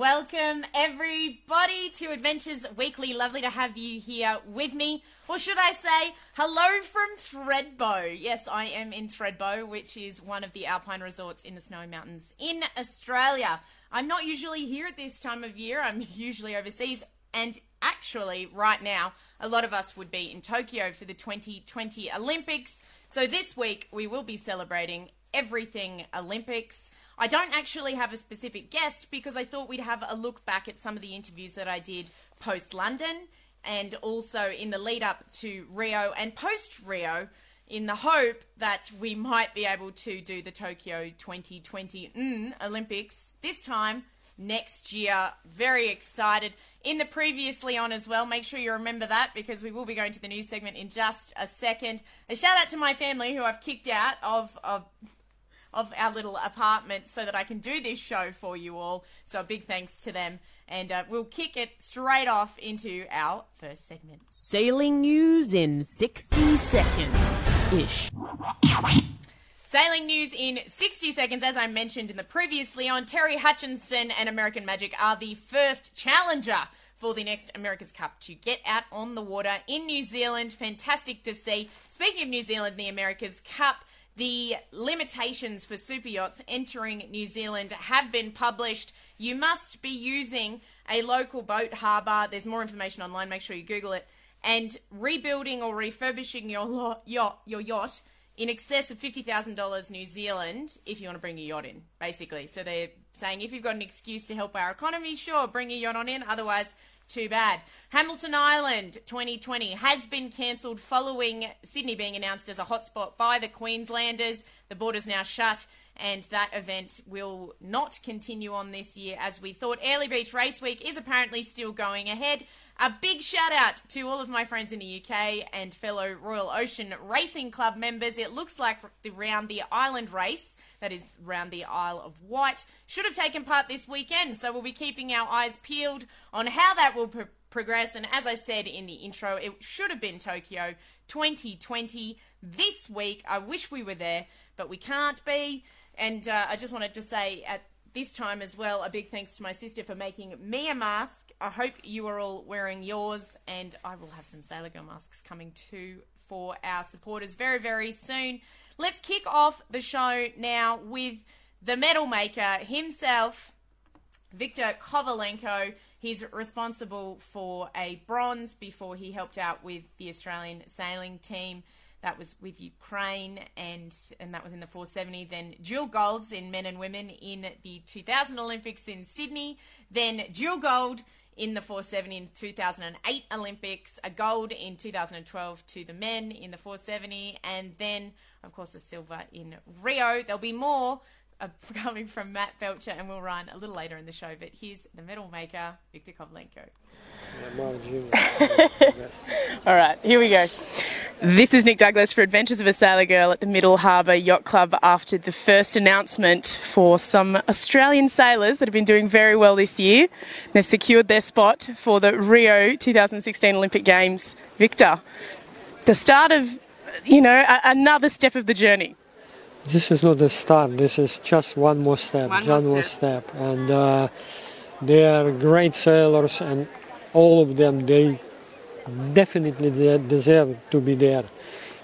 Welcome, everybody, to Adventures Weekly. Lovely to have you here with me. Or should I say, hello from Thredbo. Yes, I am in Thredbo, which is one of the alpine resorts in the Snowy Mountains in Australia. I'm not usually here at this time of year, I'm usually overseas. And actually, right now, a lot of us would be in Tokyo for the 2020 Olympics. So this week, we will be celebrating everything Olympics. I don't actually have a specific guest because I thought we'd have a look back at some of the interviews that I did post London and also in the lead up to Rio and post Rio in the hope that we might be able to do the Tokyo 2020 mm, Olympics this time next year. Very excited. In the previously on as well, make sure you remember that because we will be going to the news segment in just a second. A shout out to my family who I've kicked out of, of of our little apartment so that I can do this show for you all. So a big thanks to them. And uh, we'll kick it straight off into our first segment. Sailing news in 60 seconds ish. Sailing news in 60 seconds. As I mentioned in the previously on, Terry Hutchinson and American Magic are the first challenger for the next America's Cup to get out on the water in New Zealand. Fantastic to see. Speaking of New Zealand, the America's Cup the limitations for super yachts entering New Zealand have been published. You must be using a local boat harbour. There's more information online. Make sure you Google it. And rebuilding or refurbishing your yacht, your yacht in excess of $50,000 New Zealand if you want to bring your yacht in, basically. So they're saying if you've got an excuse to help our economy, sure, bring your yacht on in. Otherwise, too bad. Hamilton Island 2020 has been cancelled following Sydney being announced as a hotspot by the Queenslanders. The border's now shut, and that event will not continue on this year as we thought. Airlie Beach Race Week is apparently still going ahead. A big shout out to all of my friends in the UK and fellow Royal Ocean Racing Club members. It looks like the round the island race that is round the Isle of Wight, should have taken part this weekend. So we'll be keeping our eyes peeled on how that will pro- progress. And as I said in the intro, it should have been Tokyo 2020 this week. I wish we were there, but we can't be. And uh, I just wanted to say at this time as well, a big thanks to my sister for making me a mask. I hope you are all wearing yours, and I will have some Sailor Girl masks coming too for our supporters very, very soon. Let's kick off the show now with the medal maker himself, Viktor Kovalenko. He's responsible for a bronze before he helped out with the Australian sailing team. That was with Ukraine, and and that was in the 470. Then dual golds in men and women in the 2000 Olympics in Sydney. Then dual gold in the 470 in 2008 Olympics, a gold in 2012 to the men in the 470, and then, of course, a silver in Rio. There'll be more coming from Matt Belcher, and we'll run a little later in the show. But here's the medal maker, Victor Kovalenko. All right, here we go. This is Nic Douglass for Adventures of a Sailor Girl at the Middle Harbour Yacht Club after the first announcement for some Australian sailors that have been doing very well this year. They've secured their spot for the Rio 2016 Olympic Games. Victor, the start of, you know, a- another step of the journey. This is not the start. This is just one more step. One more step. step. And uh, they are great sailors, and all of them they definitely de- deserve to be there.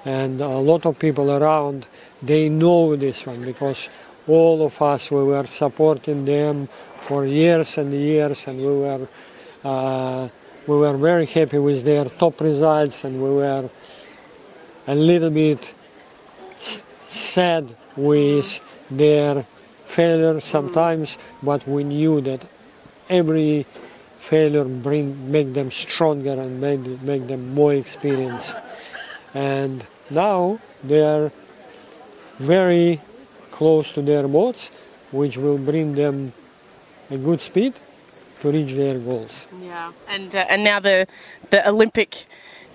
And a lot of people around they know this one because all of us we were supporting them for years and years, and we were uh, we were very happy with their top results, and we were a little bit sad with their failure sometimes, but we knew that every failure bring make them stronger and make, make them more experienced. And now they are very close to their boats, which will bring them a good speed to reach their goals. Yeah, and uh, and now the the Olympic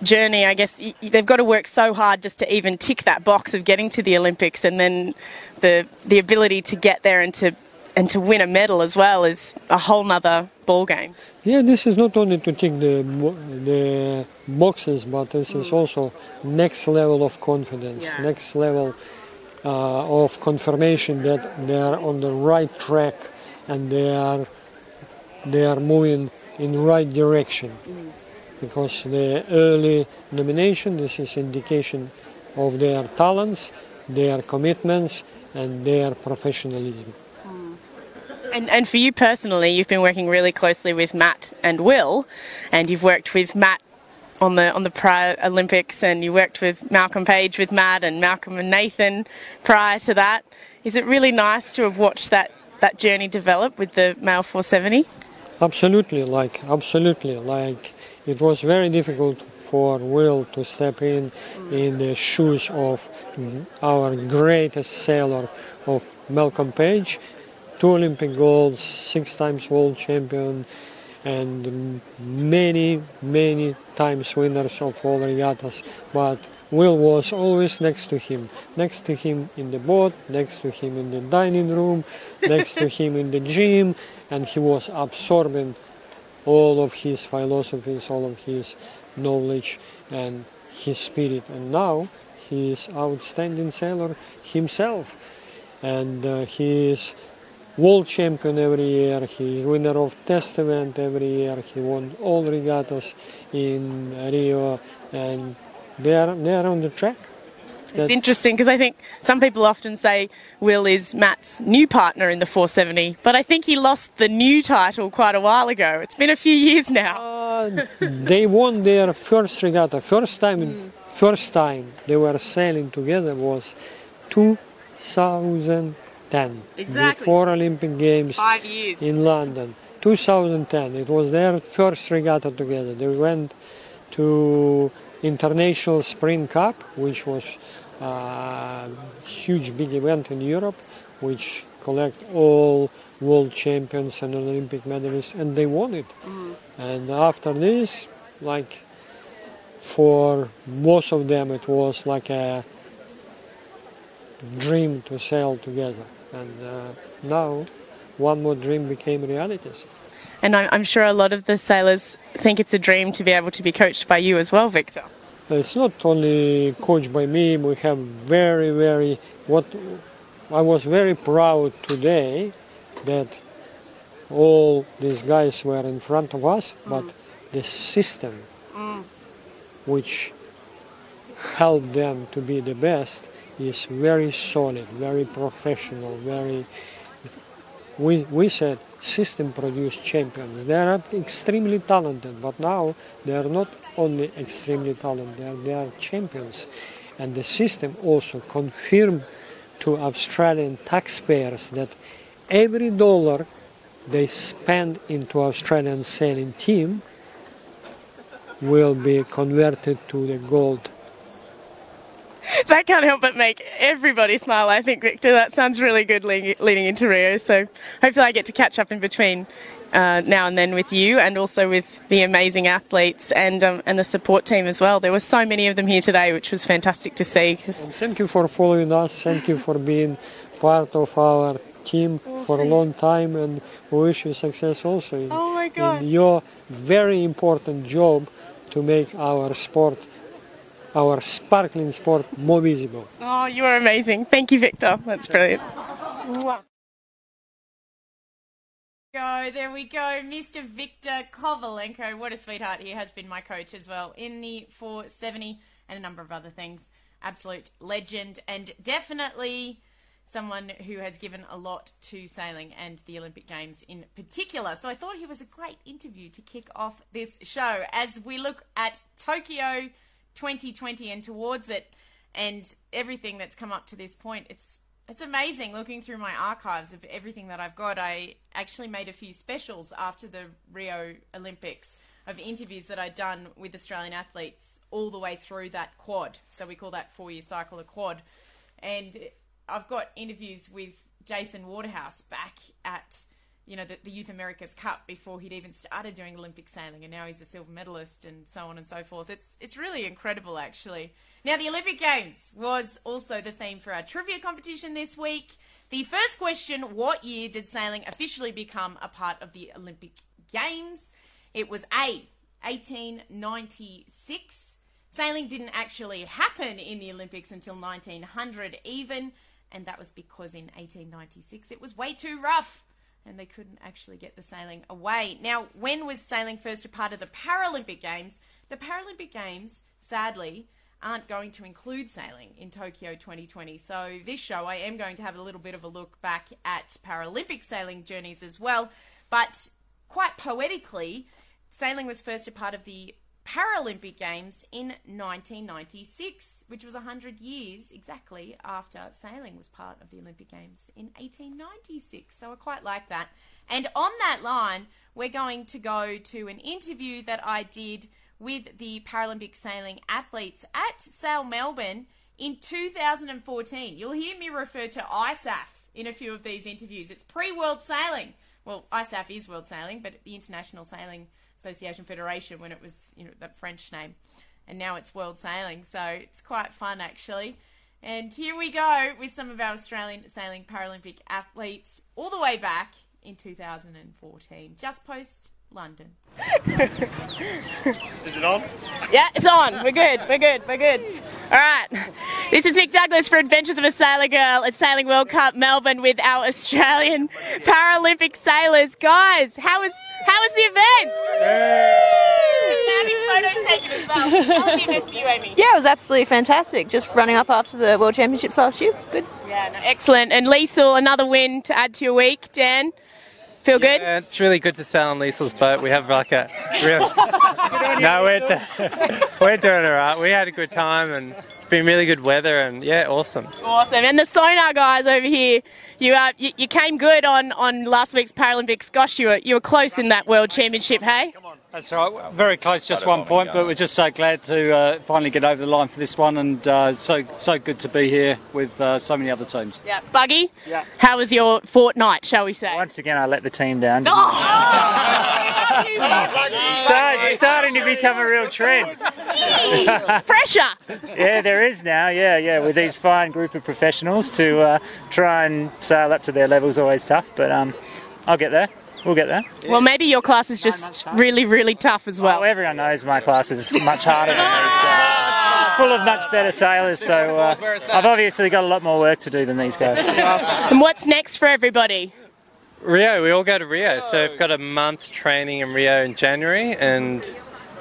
journey. I guess they've got to work so hard just to even tick that box of getting to the Olympics, and then the the ability to get there and to and to win a medal as well is a whole nother ball game. Yeah, this is not only to tick the the boxes, but this is also next level of confidence, Yeah. next level uh, of confirmation that they are on the right track and they are they are moving in the right direction because the early nomination this is indication of their talents, their commitments, and their professionalism. Hmm. And, and for you personally, you've been working really closely with Matt and Will, and you've worked with Matt on the on the prior Olympics, and you worked with Malcolm Page with Matt and Malcolm and Nathan prior to that. Is it really nice to have watched that that journey develop with the male 470? Absolutely, like absolutely, like it was very difficult for Will to step in in the shoes of our greatest sailor of Malcolm Page, two Olympic golds, six times world champion, and many, many times winners of all regattas. But Will was always next to him, next to him in the boat, next to him in the dining room, next to him in the gym, and he was absorbing all of his philosophies, all of his knowledge and his spirit. And now he is outstanding sailor himself, and uh, he is world champion every year. He is winner of test event every year. He won all regattas in Rio, and they are they are on the track. It's interesting because I think some people often say Will is Matt's new partner in the 470, but I think he lost the new title quite a while ago. It's been a few years now. Uh, they won their first regatta. First time, first time they were sailing together was 2010. Exactly. Before Olympic Games Five years. in London. 2010. It was their first regatta together. They went to International Spring Cup, which was a huge big event in Europe, which collect all world champions and Olympic medalists, and they won it. And after this, like for most of them, it was like a dream to sail together. And uh, now, one more dream became realities. And I'm sure a lot of the sailors think it's a dream to be able to be coached by you as well, Victor. Uh, it's not only coached by me. We have very, very what I was very proud today that all these guys were in front of us, mm. but the system mm. which helped them to be the best is very solid, very professional, very. We, we said system produced champions. They are extremely talented, but now they are not only extremely talented, they are, they are champions. And the system also confirmed to Australian taxpayers that every dollar they spend into Australian sailing team will be converted to the gold That can't help but make everybody smile, I think, Victor. That sounds really good leading, leading into Rio. So hopefully I get to catch up in between uh, now and then with you and also with the amazing athletes and, um, and the support team as well. There were so many of them here today, which was fantastic to see. 'cause- And thank you for following us. Thank you for being part of our team for a long time, and we wish you success also in, Oh my in your very important job to make our sport, our sparkling sport, more visible. Oh, you are amazing. Thank you, Victor. That's brilliant. Mwah. Go, there we go. Mr. Victor Kovalenko. What a sweetheart. He has been my coach as well in the 470 and a number of other things. Absolute legend and definitely someone who has given a lot to sailing and the Olympic Games in particular. So I thought he was a great interview to kick off this show as we look at Tokyo 2020 and towards it and everything that's come up to this point. It's it's amazing looking through my archives of everything that I've got. I actually made a few specials after the Rio Olympics of interviews that I'd done with Australian athletes all the way through that quad. So we call that four year cycle a quad. And I've got interviews with Jason Waterhouse back at you know the, the Youth America's Cup before he'd even started doing Olympic sailing, and now he's a silver medalist and so on and so forth. It's it's really incredible, actually. Now the Olympic Games was also the theme for our trivia competition this week. The first question: What year did sailing officially become a part of the Olympic Games? It was A. 1896. Sailing didn't actually happen in the Olympics until 1900 even, and that was because in 1896 it was way too rough. And they couldn't actually get the sailing away. Now, when was sailing first a part of the Paralympic Games? The Paralympic Games, sadly, aren't going to include sailing in Tokyo 2020. So, this show, I am going to have a little bit of a look back at Paralympic sailing journeys as well. But quite poetically, sailing was first a part of the Paralympic Games in 1996, which was 100 years exactly after sailing was part of the Olympic Games in 1896. So I quite like that. And on that line, we're going to go to an interview that I did with the Paralympic sailing athletes at Sail Melbourne in 2014. You'll hear me refer to ISAF in a few of these interviews. It's pre World Sailing. Well, ISAF is World Sailing, but the International Sailing Association Federation when it was, you know, that French name. And now it's World Sailing. So it's quite fun, actually. And here we go with some of our Australian sailing Paralympic athletes all the way back in 2014, just post London. Is it on? Yeah, it's on. We're good. We're good. We're good. All right. This is Nic Douglass for Adventures of a Sailor Girl at Sailing World Cup Melbourne with our Australian Paralympic sailors. Guys, how was how was the event? Having photos taken as well. How was the event for you, Amy? Yeah, it was absolutely fantastic. Just running up after the World Championships last year. It was good. Yeah, no, excellent. And Liesl, another win to add to your week. Dan, feel good? Yeah, it's really good to sail on Liesl's boat. We have like a real. no, we're, do- we're doing all right. We had a good time and it's been really good weather and yeah, awesome. Awesome. And the sonar guys over here, you uh, you, you came good on, on last week's Paralympics. Gosh, you were you were close in that World Championship, hey? That's right. Very close, just one point, but we're just so glad to uh, finally get over the line for this one, and uh, so so good to be here with uh, so many other teams. Yeah. Buggy, Yeah. how was your fortnight, shall we say? Once again, I let the team down. Oh! Start, starting to become a real trend. Jeez, Pressure. Yeah, there is now. Yeah, yeah. With these fine group of professionals to uh, try and sail up to their level is always tough, but um, I'll get there. We'll get there. Well, maybe your class is just really, really tough as well. Well, everyone knows my class is much harder than these guys. Full of much better sailors, so uh, I've obviously got a lot more work to do than these guys. And what's next for everybody? Rio, we all go to Rio. So we've got a month training in Rio in January and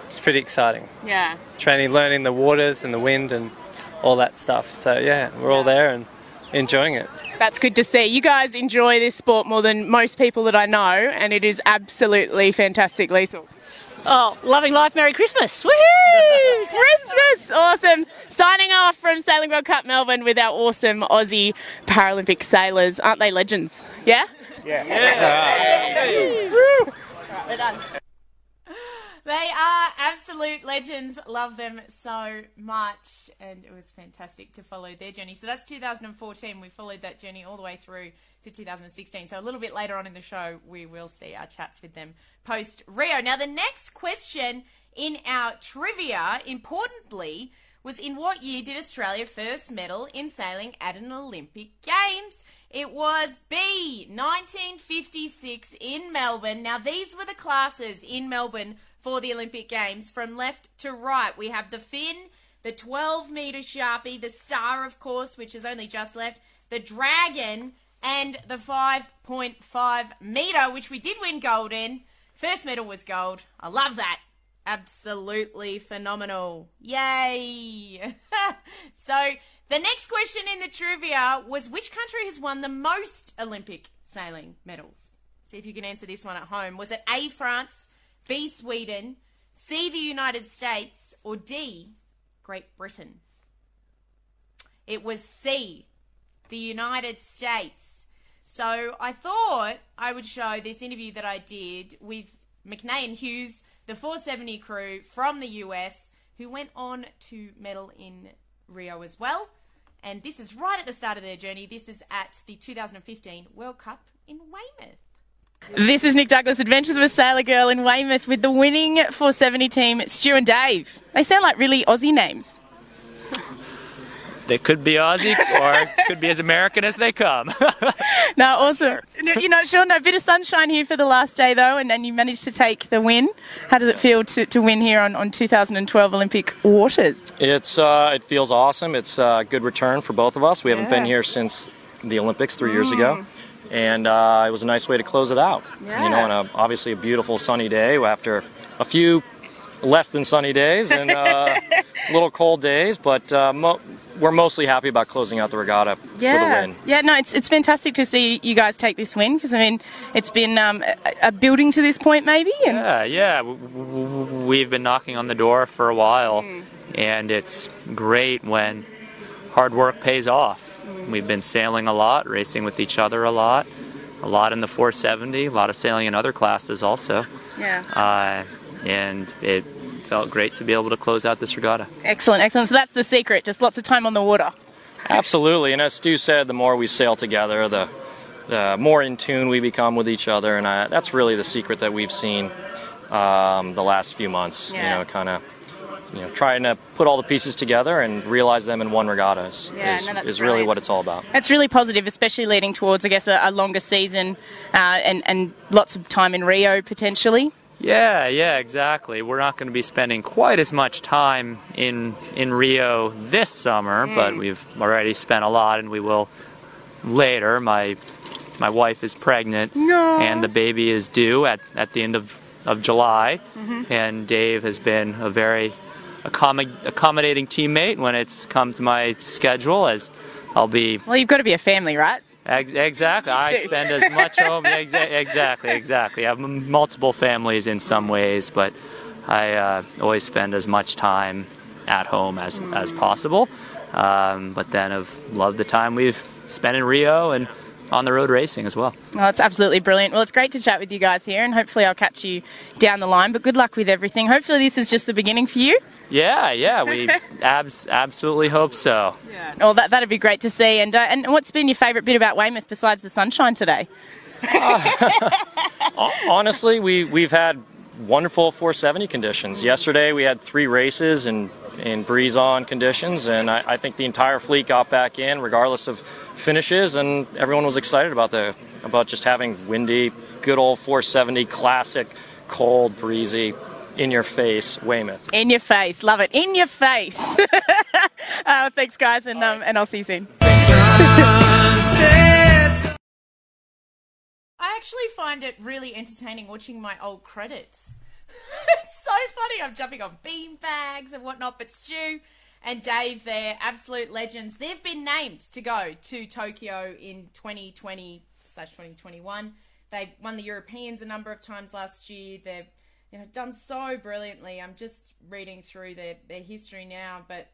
it's pretty exciting. Yeah. Training, learning the waters and the wind and all that stuff. So yeah, we're all there and enjoying it. That's good to see. You guys enjoy this sport more than most people that I know, and it is absolutely fantastic, Liesl. Oh, loving life. Merry Christmas. Woohoo! Christmas! Awesome. Signing off from Sailing World Cup Melbourne with our awesome Aussie Paralympic sailors. Aren't they legends? Yeah. Yeah? We're done. They are absolute legends. Love them so much. And it was fantastic to follow their journey. So that's 2014. We followed that journey all the way through to 2016. So a little bit later on in the show, we will see our chats with them post Rio. Now, the next question in our trivia, importantly, was in what year did Australia first medal in sailing at an Olympic Games? It was B, 1956 in Melbourne. Now, these were the classes in Melbourne for the Olympic Games. From left to right, we have the Finn, the 12 metre Sharpie, the Star, of course, which is only just left, the Dragon, and the 5.5 metre, which we did win gold in. First medal was gold. I love that. Absolutely phenomenal. Yay! so, the next question in the trivia was which country has won the most Olympic sailing medals? See if you can answer this one at home. Was it A, France, B, Sweden, C, the United States, or D, Great Britain? It was C, the United States. So I thought I would show this interview that I did with McNay and Hughes, the 470 crew from the US, who went on to medal in Rio as well. And this is right at the start of their journey. This is at the 2015 World Cup in Weymouth. This is Nic Douglass, Adventures of a Sailor Girl in Weymouth with the winning 470 team, Stu and Dave. They sound like really Aussie names. They could be Aussie or could be as American as they come. No, awesome. You're not sure? No, bit of sunshine here for the last day though, and then you managed to take the win. How does it feel to, to win here on, on 2012 Olympic waters? It's uh, it feels awesome. It's a good return for both of us. We haven't been here since the Olympics three years ago, and uh, it was a nice way to close it out. Yeah. You know, on a, obviously a beautiful sunny day after a few less than sunny days and uh, little cold days, but uh, mo- we're mostly happy about closing out the regatta Yeah, with a win. yeah, no, it's it's fantastic to see you guys take this win because I mean it's been um, a, a building to this point maybe, and Yeah, yeah. w- w- w- We've been knocking on the door for a while, and it's great when hard work pays off. We've been sailing a lot, racing with each other a lot, a lot in the 470, a lot of sailing in other classes also, yeah, uh, and it felt great to be able to close out this regatta. excellent, excellent. So that's the secret, just lots of time on the water. Absolutely, and as Stu said, the more we sail together, the, the more in tune we become with each other, and I, that's really the secret that we've seen um, the last few months. Yeah. You know, kind of, you know, trying to put all the pieces together and realize them in one regatta is, Yeah, is, no, is really brilliant. what it's all about. It's really positive, especially leading towards I guess a, a longer season uh, and and lots of time in Rio potentially. Yeah, yeah, exactly. We're not going to be spending quite as much time in in Rio this summer, but we've already spent a lot, and we will later. My my wife is pregnant, and the baby is due at, at the end of, of July. And Dave has been a very accommod- accommodating teammate when it's come to my schedule, as I'll be Well, you've got to be a family, right? Ex- exactly. I spend as much home. exa- exactly, exactly. I have multiple families in some ways, but I uh, always spend as much time at home as, as possible. Um, but then I've loved the time we've spent in Rio and on the road racing as well. Well, it's absolutely brilliant. Well, it's great to chat with you guys here, and hopefully I'll catch you down the line. But good luck with everything. Hopefully this is just the beginning for you. Yeah, yeah, we abs- absolutely hope so. Well, that that'd be great to see. And uh, and what's been your favourite bit about Weymouth besides the sunshine today? Ho- Honestly, we, we've had wonderful 470 conditions. Yesterday we had three races in, in breeze on conditions, and I, I think the entire fleet got back in regardless of finishes, and everyone was excited about the about just having windy, good old 470 classic, cold, breezy, in your face Weymouth. In your face, love it. In your face. uh, thanks, guys, and um, and I'll see you soon. I actually find it really entertaining watching my old credits. it's so funny. I'm jumping on bean bags and whatnot, but Stu and Dave, they're absolute legends. They've been named to go to Tokyo in 2020 slash 2021. They won the Europeans a number of times last year. They've you know done so brilliantly. I'm just reading through their, their history now, but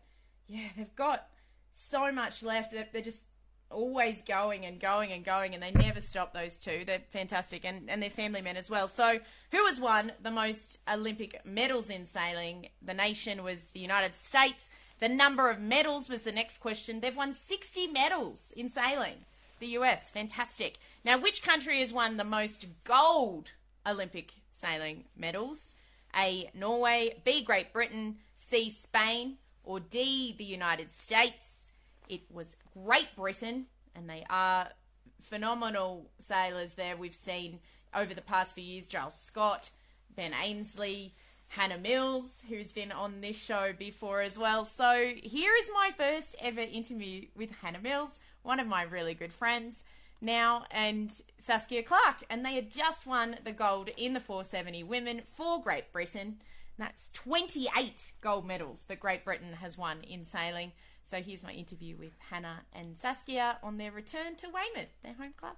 yeah, they've got so much left. They're, they're just always going and going and going, and they never stop. Those two, they're fantastic, and and they're family men as well. So, who has won the most Olympic medals in sailing? The nation was the United States. The number of medals was the next question. They've won 60 medals in sailing. The US, fantastic. Now, which country has won the most gold Olympic sailing medals? A. Norway, B. Great Britain, C. Spain, or D. The United States? It was Great Britain, and they are phenomenal sailors there. We've seen over the past few years Giles Scott, Ben Ainslie, Hannah Mills, who's been on this show before as well. So here is my first ever interview with Hannah Mills, one of my really good friends now, and Saskia Clark. And they had just won the gold in the 470 women for Great Britain. That's 28 gold medals that Great Britain has won in sailing. So here's my interview with Hannah and Saskia on their return to Weymouth, their home club.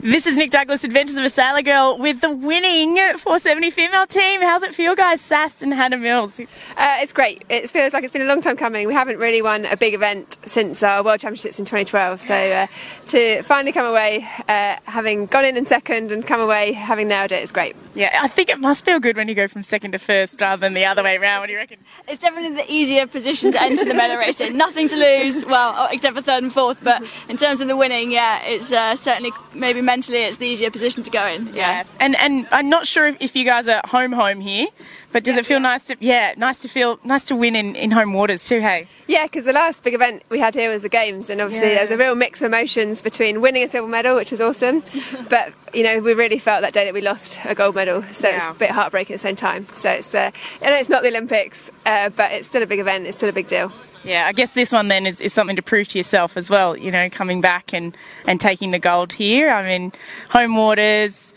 This is Nic Douglass, Adventures of a Sailor Girl, with the winning 470 female team. How's it feel, guys? Sass and Hannah Mills. Uh, it's great. It feels like it's been a long time coming. We haven't really won a big event since our World Championships in 2012. So uh, to finally come away, uh, having gone in in second and come away having nailed it, is great. Yeah, I think it must feel good when you go from second to first rather than the other way around. What do you reckon? It's definitely the easier position to enter the medal race in. Nothing to lose, well, except for third and fourth. But in terms of the winning, yeah, it's uh, certainly maybe mentally it's the easier position to go in. Yeah. And and I'm not sure if, if you guys are home home here, but does it feel nice to yeah nice to feel nice to win in, in home waters too? Hey. Yeah, because the last big event we had here was the Games, and obviously Yeah. there was a real mix of emotions between winning a silver medal, which was awesome, but you know we really felt that day that we lost a gold medal, so it's a bit heartbreaking at the same time. So it's uh, I know it's not the Olympics, uh, but it's still a big event. It's still a big deal. Yeah, I guess this one then is, is something to prove to yourself as well, you know, coming back and, and taking the gold here. I mean, home waters,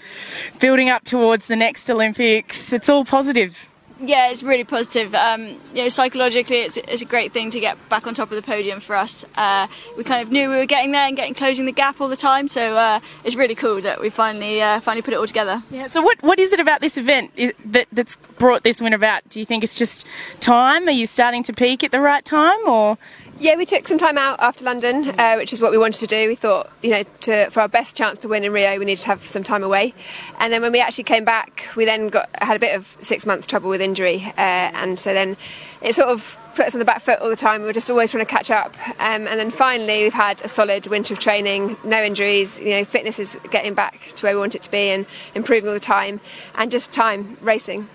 building up towards the next Olympics, it's all positive. Yeah, it's really positive. Um, you know, psychologically, it's, it's a great thing to get back on top of the podium for us. Uh, we kind of knew we were getting there and getting closing the gap all the time, so uh, it's really cool that we finally uh, finally put it all together. Yeah. So what what is it about this event that that's brought this win about? Do you think it's just time? Are you starting to peak at the right time, or Yeah, we took some time out after London, uh, which is what we wanted to do. We thought, you know, to, for our best chance to win in Rio, we needed to have some time away. And then when we actually came back, we then got had a bit of six months trouble with injury, uh, and so then it sort of put us on the back foot all the time. We were just always trying to catch up. Um, and then finally, we've had a solid winter of training, no injuries. You know, fitness is getting back to where we want it to be and improving all the time, and just time racing.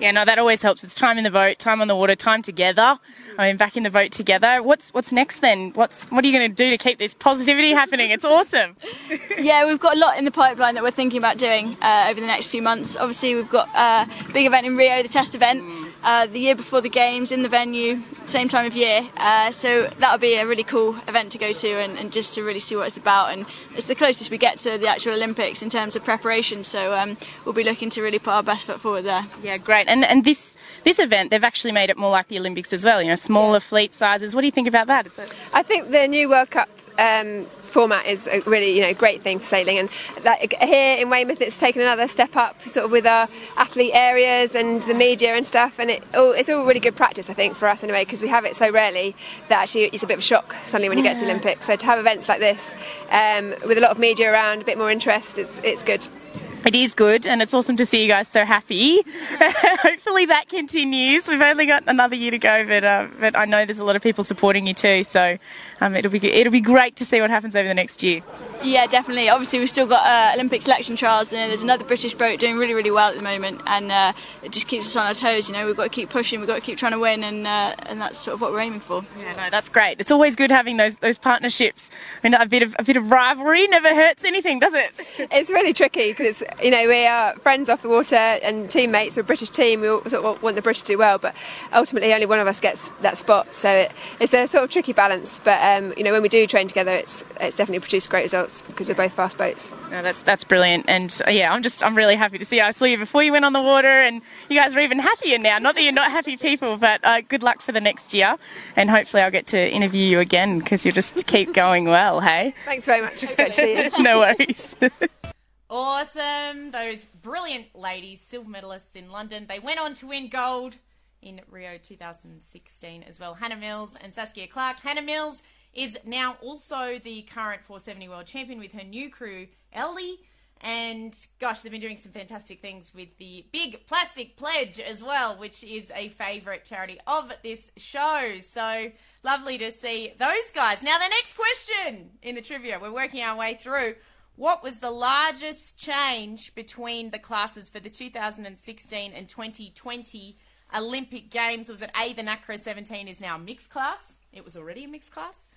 Yeah, no, that always helps. It's time in the boat, time on the water, time together. I mean, back in the boat together. What's what's next then? What's what are you going to do to keep this positivity happening? It's awesome. yeah, we've got a lot in the pipeline that we're thinking about doing uh, over the next few months. Obviously, we've got a big event in Rio, the test event, uh, the year before the games in the venue, same time of year. Uh, so that'll be a really cool event to go to and, and just to really see what it's about. And it's the closest we get to the actual Olympics in terms of preparation. So um, we'll be looking to really put our best foot forward there. Yeah, great. And and this this event, they've actually made it more like the Olympics as well. You know, smaller fleet sizes. What do you think about that? Is it- I think the new World Cup um, format is a really you know great thing for sailing, and like here in Weymouth, it's taken another step up, sort of with our athlete areas and the media and stuff, and it all, it's all really good practice, I think, for us anyway, because we have it so rarely that actually it's a bit of a shock suddenly when you get to the Olympics. So to have events like this um, with a lot of media around, a bit more interest, it's it's good. It is good, and it's awesome to see you guys so happy. Hopefully that continues. We've only got another year to go, but uh, but I know there's a lot of people supporting you too. So um, it'll be it'll be great to see what happens over the next year. Yeah, definitely. Obviously, we've still got uh, Olympic selection trials, and there's another British boat doing really, really well at the moment, and uh, it just keeps us on our toes. You know, we've got to keep pushing, we've got to keep trying to win, and uh, and that's sort of what we're aiming for. Yeah, no, that's great. It's always good having those those partnerships. I mean, a bit of a bit of rivalry never hurts anything, does it? It's really tricky because you know we are friends off the water and teammates. We're a British team. We all sort of want the British to do well, but ultimately only one of us gets that spot. So it, it's a sort of tricky balance. But um, you know when we do train together, it's it's definitely produced great results because we're both fast boats. No, that's that's brilliant, and uh, yeah, I'm just I'm really happy to see. You. I saw you before you went on the water, and you guys are even happier now. Not that you're not happy people, but uh, good luck for the next year, and hopefully I'll get to interview you again because you just keep going well. Hey, Thanks very much. It's great to see you. no worries. Awesome. Those brilliant ladies, silver medalists in London. They went on to win gold in Rio 2016 as well. Hannah Mills and Saskia Clark. Hannah Mills is now also the current 470 world champion with her new crew, Ellie. And gosh, they've been doing some fantastic things with the Big Plastic Pledge as well, which is a favourite charity of this show. So lovely to see those guys. Now, the next question in the trivia, we're working our way through. What was the largest change between the classes for the 2016 and 2020 Olympic Games? Was it A, the NACRA 17 is now a mixed class? It was already a mixed class.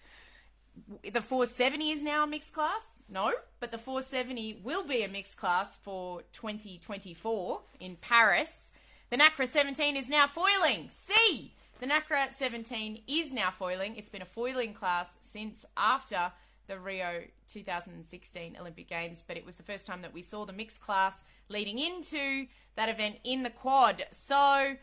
The 470 is now a mixed class? No, but the 470 will be a mixed class for 2024 in Paris. The NACRA 17 is now foiling. See, The NACRA 17 is now foiling. It's been a foiling class since after the Rio 2016 Olympic Games, but it was the first time that we saw the mixed class leading into that event in the quad. So,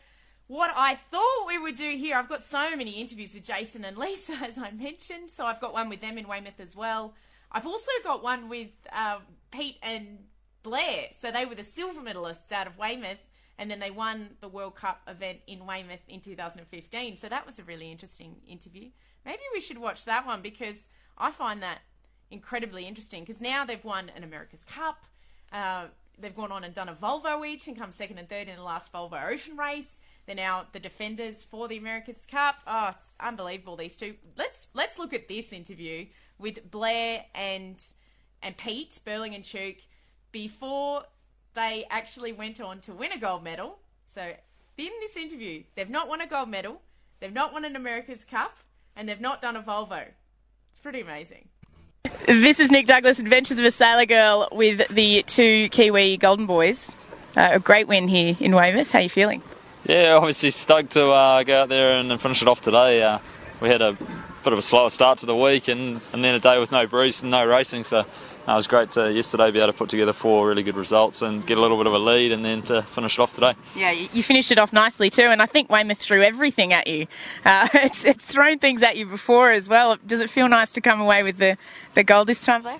what I thought we would do here, I've got so many interviews with Jason and Lisa, as I mentioned. So, I've got one with them in Weymouth as well. I've also got one with um, Pete and Blair. So, they were the silver medalists out of Weymouth, and then they won the World Cup event in Weymouth in 2015. So, that was a really interesting interview. Maybe we should watch that one because I find that incredibly interesting because now they've won an America's Cup. Uh, they've gone on and done a Volvo each and come second and third in the last Volvo Ocean race. They're now the defenders for the America's Cup. Oh, it's unbelievable these two. Let's let's look at this interview with Blair and and Pete Burling and Tuke before they actually went on to win a gold medal. So in this interview, they've not won a gold medal, they've not won an America's Cup, and they've not done a Volvo. It's pretty amazing. This is Nic Douglass, Adventures of a Sailor Girl, with the two Kiwi Golden Boys. Uh, a great win here in Weymouth. How are you feeling? Yeah, obviously stoked to uh, go out there and finish it off today. Uh, we had a bit of a slower start to the week, and, and then a day with no breeze and no racing. So uh, it was great to yesterday be able to put together four really good results and get a little bit of a lead, and then to finish it off today. Yeah, you you finished it off nicely too, and I think Weymouth threw everything at you. Uh, it's, it's thrown things at you before as well. Does it feel nice to come away with the, the gold this time, Blair?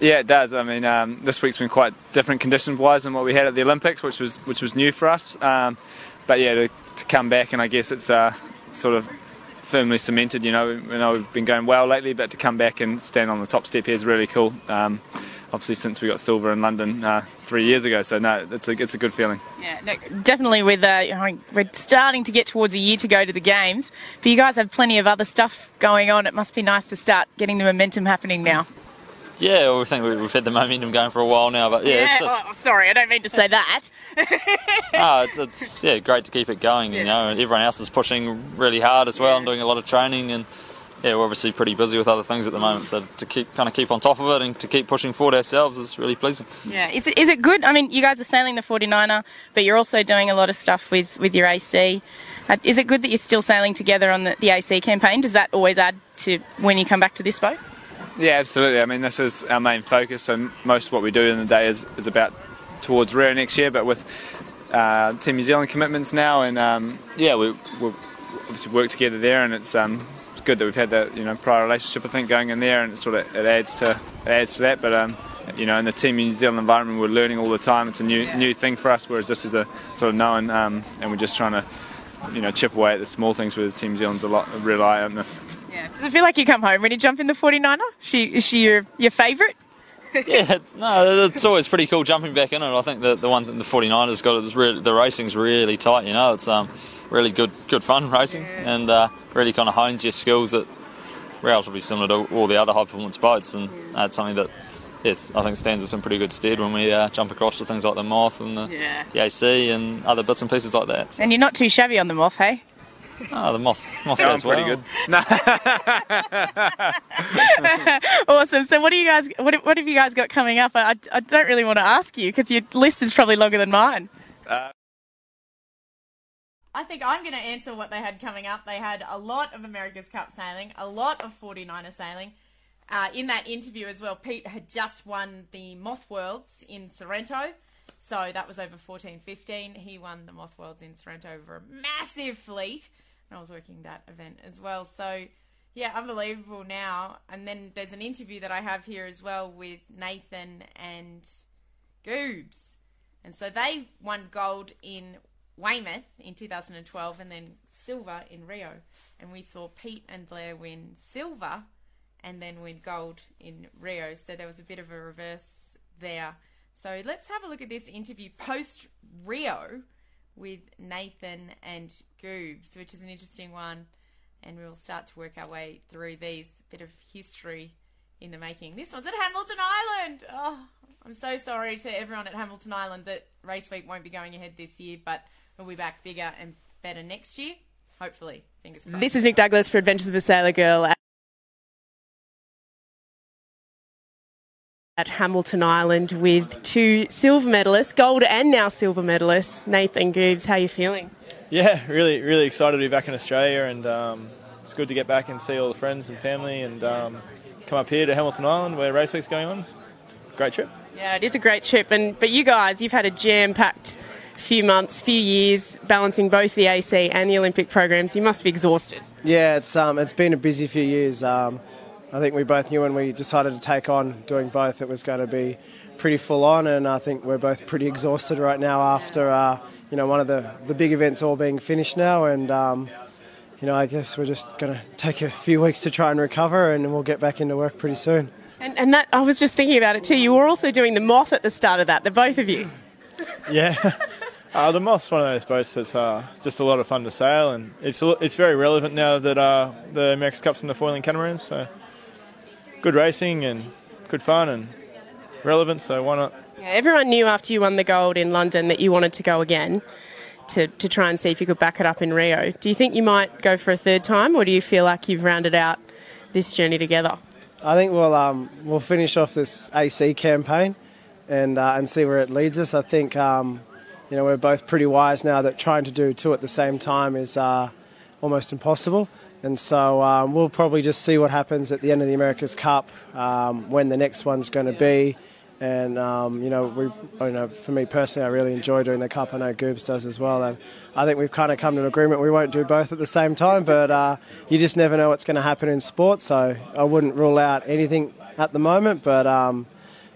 Yeah, it does. I mean, um, this week's been quite different condition-wise than what we had at the Olympics, which was which was new for us. Um, but yeah, to, to come back and I guess it's uh, sort of firmly cemented. You know, you know, we've been going well lately, but to come back and stand on the top step here is really cool. Um, obviously, since we got silver in London uh, three years ago, so no, it's a it's a good feeling. Yeah, no, definitely. With uh, we're starting to get towards a year to go to the games, but you guys have plenty of other stuff going on. It must be nice to start getting the momentum happening now. Yeah, well, we think we- we've had the momentum going for a while now, but yeah, it's just oh, sorry, I don't mean to say that. ah, it's, it's yeah great to keep it going. You know, and everyone else is pushing really hard as well and doing a lot of training, and yeah, we're obviously pretty busy with other things at the moment. So to keep kind of keep on top of it and to keep pushing forward ourselves is really pleasing. Yeah, is it, is it good? I mean, you guys are sailing the 49er, but you're also doing a lot of stuff with, with your AC. Uh, Is it good that you're still sailing together on the, the AC campaign? Does that always add to when you come back to this boat? Yeah, absolutely. I mean, this is our main focus, and most of what we do in the day is, is about towards Rio next year. But with uh, Team New Zealand commitments now, and um, yeah, we we obviously work together there, and it's um, good that we've had that you know prior relationship I think going in there, and it sort of it adds to it adds to that. But um, you know, in the Team New Zealand environment, we're learning all the time. It's a new new thing for us, whereas this is a sort of known, um, and we're just trying to you know chip away at the small things. Where Team New Zealand's a lot a real eye opener. Does it feel like you come home when you jump in the 49er? She, is she your, your favourite? yeah, no, it's always pretty cool jumping back in it. I think the the one thing the 49ers got is really, the racing's really tight. You know, it's um really good good fun racing and uh, really kind of hones your skills that relatively similar to all the other high performance boats, and that's something that. Yes, I think stands us in pretty good stead when we uh, jump across to things like the Moth and the, Yeah. the AC and other bits and pieces like that. And you're not too shabby on the moth, hey? Oh, the Moth, moth Yeah, goes pretty well. good. awesome. So, what do you guys? What, what have you guys got coming up? I, I don't really want to ask you because your list is probably longer than mine. Uh, I think I'm going to answer what they had coming up. They had a lot of America's Cup sailing, a lot of 49er sailing. Uh, in that interview as well, Pete had just won the Moth Worlds in Sorrento. So that was over 14 15. He won the Moth Worlds in Sorrento over a massive fleet. I was working that event as well. So, yeah, unbelievable now. And then there's an interview that I have here as well with Nathan and Goobs. And so they won gold in Weymouth in 2012 and then silver in Rio. And we saw Pete and Blair win silver and then win gold in Rio. So there was a bit of a reverse there. So let's have a look at this interview post Rio with Nathan and Goobs, which is an interesting one. And we'll start to work our way through these bit of history in the making. This one's at Hamilton Island. Oh, I'm so sorry to everyone at Hamilton Island that Race Week won't be going ahead this year, but we'll be back bigger and better next year. Hopefully, fingers crossed. This is Nic Douglass for Adventures of a Sailor Girl at- at Hamilton Island with two silver medalists, gold and now silver medalists. Nathan Goobs, how are you feeling? Yeah, really, really excited to be back in Australia, and um, it's good to get back and see all the friends and family, and um, come up here to Hamilton Island where Race Week's going on. It's a great trip. Yeah, it is a great trip, and but you guys, you've had a jam-packed few months, few years, balancing both the AC and the Olympic programs. You must be exhausted. Yeah, it's um, it's been a busy few years. Um, I think we both knew when we decided to take on doing both, it was going to be pretty full on, and I think we're both pretty exhausted right now after uh, you know one of the the big events all being finished now, and um, you know I guess we're just going to take a few weeks to try and recover, and we'll get back into work pretty soon. And, and that I was just thinking about it too. You were also doing the moth at the start of that, the both of you. Yeah. Uh, the Moth's one of those boats that's uh, just a lot of fun to sail, and it's it's very relevant now that uh, the America's Cup's in the foiling catamarans. So good racing and good fun and relevant. So why not? Yeah, everyone knew after you won the gold in London that you wanted to go again to, to try and see if you could back it up in Rio. Do you think you might go for a third time, or do you feel like you've rounded out this journey together? I think we'll um, we'll finish off this AC campaign and uh, and see where it leads us. I think um, you know we're both pretty wise now that trying to do two at the same time is uh, almost impossible. And so um, we'll probably just see what happens at the end of the America's Cup um, when the next one's going to be. And um, you know, we, you know, for me personally, I really enjoy doing the cup. I know Goobs does as well, and I think we've kind of come to an agreement. We won't do both at the same time, but uh, you just never know what's going to happen in sport. So I wouldn't rule out anything at the moment, but um,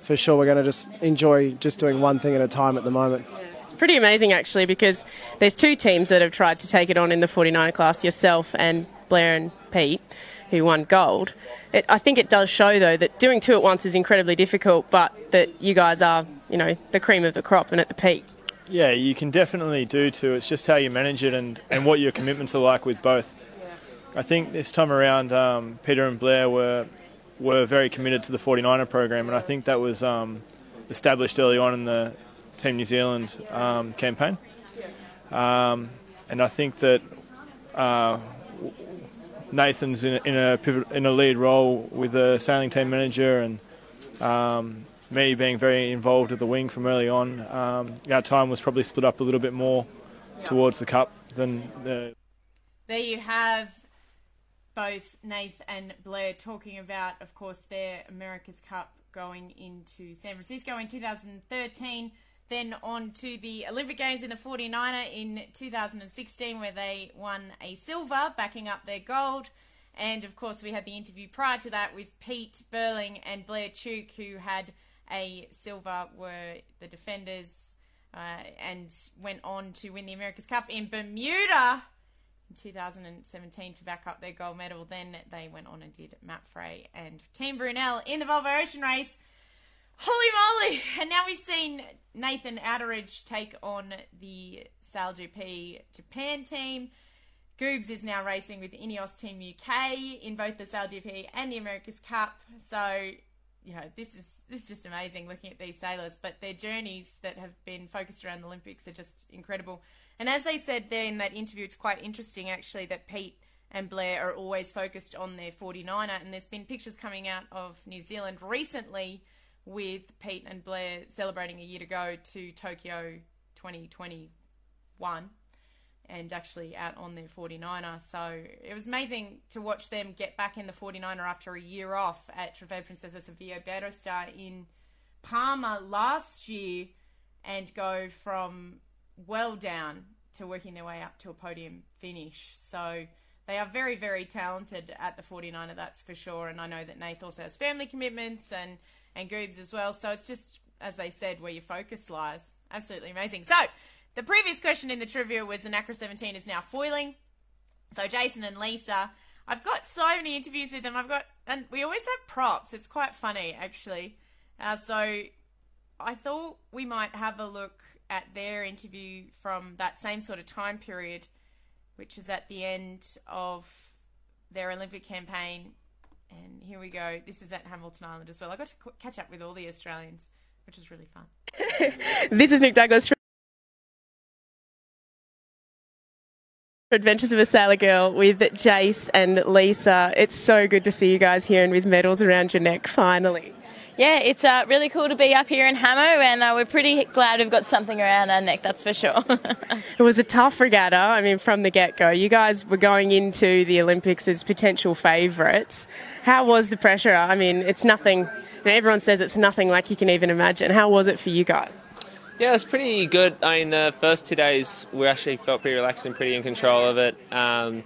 for sure, we're going to just enjoy just doing one thing at a time at the moment. It's pretty amazing actually because there's two teams that have tried to take it on in the 49er class, yourself and Blair and Pete, who won gold. It, I think it does show though that doing two at once is incredibly difficult, but that you guys are, you know, the cream of the crop and at the peak. Yeah, you can definitely do two. It's just how you manage it and, and what your commitments are like with both. I think this time around, um, Peter and Blair were were very committed to the 49er program, and I think that was um, established early on in the Team New Zealand um, campaign. Um, and I think that uh, Nathan's in a, in a pivot, in a lead role with the sailing team manager, and um, me being very involved at the wing from early on. Um, our time was probably split up a little bit more towards the cup than the. There you have both Nath and Blair talking about, of course, their America's Cup going into San Francisco in 2013. Then on to the Olympic Games in the 49er in 2016, where they won a silver, backing up their gold. And of course, we had the interview prior to that with Pete Burling and Blair Tuke, who had a silver, were the defenders, uh, and went on to win the America's Cup in Bermuda in 2017 to back up their gold medal. Then they went on and did Mapfre and Team Brunel in the Volvo Ocean Race. Holy moly! And now we've seen Nathan Outteridge take on the Sail GP Japan team. Goobs is now racing with Ineos Team UK in both the Sail GP and the America's Cup. So, you know, this is this is just amazing looking at these sailors. But their journeys that have been focused around the Olympics are just incredible. And as they said there in that interview, it's quite interesting actually that Pete and Blair are always focused on their 49er. And there's been pictures coming out of New Zealand recently with Pete and Blair celebrating a year to go to Tokyo 2021 and actually out on their 49er. So it was amazing to watch them get back in the 49er after a year off at Trofeo Princesa Sofia Star in Palma last year and go from well down to working their way up to a podium finish. So they are very, very talented at the 49er, that's for sure. And I know that Nath also has family commitments and, and Goobs as well. So it's just, as they said, where your focus lies. Absolutely amazing. So the previous question in the trivia was the NACRA 17 is now foiling. So Jason and Lisa, I've got so many interviews with them. I've got, and we always have props. It's quite funny, actually. Uh, so I thought we might have a look at their interview from that same sort of time period, which is at the end of their Olympic campaign. And here we go. This is at Hamilton Island as well. I got to catch up with all the Australians, which was really fun. this is Nic Douglass from Adventures of a Sailor Girl with Jace and Lisa. It's so good to see you guys here and with medals around your neck finally. Yeah, it's uh, really cool to be up here in Hamo, and uh, we're pretty glad we've got something around our neck, that's for sure. it was a tough regatta, I mean, from the get go. You guys were going into the Olympics as potential favourites. How was the pressure? I mean, it's nothing, you know, everyone says it's nothing like you can even imagine. How was it for you guys? Yeah, it was pretty good. I mean, the first two days we actually felt pretty relaxed and pretty in control of it. Um,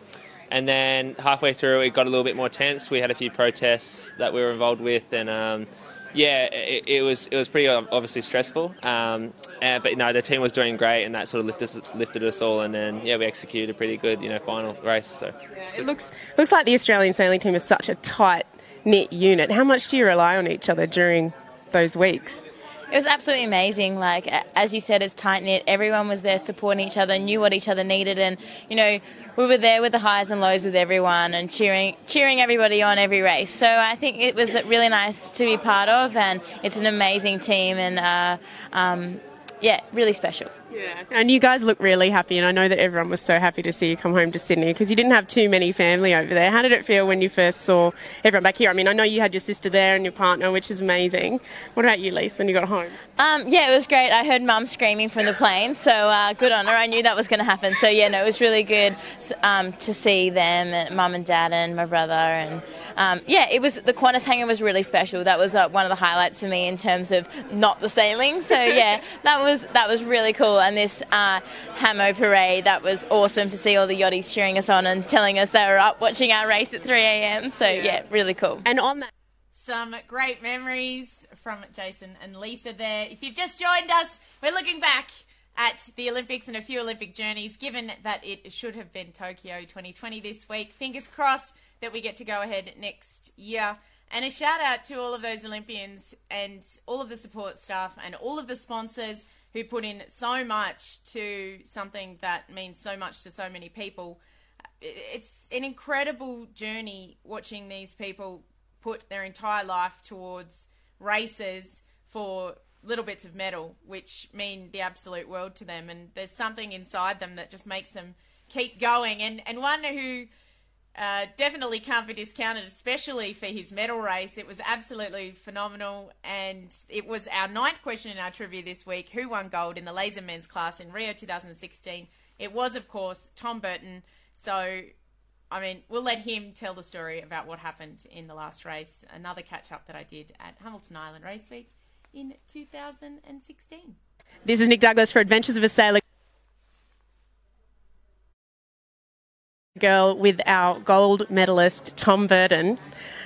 and then halfway through, it got a little bit more tense. We had a few protests that we were involved with, and um, yeah, it, it, was it was pretty obviously stressful. Um, and, but no, the team was doing great, and that sort of lifted us, lifted us all. And then yeah, we executed a pretty good you know final race. So it looks looks like the Australian sailing team is such a tight knit unit. How much do you rely on each other during those weeks? It was absolutely amazing. Like as you said, it's tight knit. Everyone was there supporting each other, knew what each other needed, and you know we were there with the highs and lows with everyone and cheering cheering everybody on every race. So I think it was really nice to be part of, and it's an amazing team, and uh, um, yeah, really special. Yeah. And you guys look really happy, and I know that everyone was so happy to see you come home to Sydney because you didn't have too many family over there. How did it feel when you first saw everyone back here? I mean, I know you had your sister there and your partner, which is amazing. What about you, Lise, when you got home? Um, yeah, it was great. I heard mum screaming from the plane, so uh, good on her. I knew that was going to happen. So, yeah, no, it was really good um, to see them, mum and dad, and my brother. And um, yeah, it was the Qantas hangar was really special. That was uh, one of the highlights for me in terms of not the sailing. So, yeah, that was that was really cool. And this uh, Hamo parade, that was awesome to see all the yachties cheering us on and telling us they were up watching our race at 3 a.m. So, yeah, really cool. And on that. Some great memories from Jason and Lisa there. If you've just joined us, we're looking back at the Olympics and a few Olympic journeys, given that it should have been Tokyo 2020 this week. Fingers crossed that we get to go ahead next year. And a shout out to all of those Olympians and all of the support staff and all of the sponsors who put in so much to something that means so much to so many people. It's an incredible journey watching these people put their entire life towards races for little bits of metal, which mean the absolute world to them. And there's something inside them that just makes them keep going. And and one who uh, definitely can't be discounted, especially for his medal race. It was absolutely phenomenal, and it was our ninth question in our trivia this week: Who won gold in the laser men's class in Rio 2016? It was, of course, Tom Burton. So I mean, we'll let him tell the story about what happened in the last race. Another catch up that I did at Hamilton Island Race Week in 2016. This is Nic Douglass for Adventures of a Sailor Girl with our gold medalist, Tom Burton.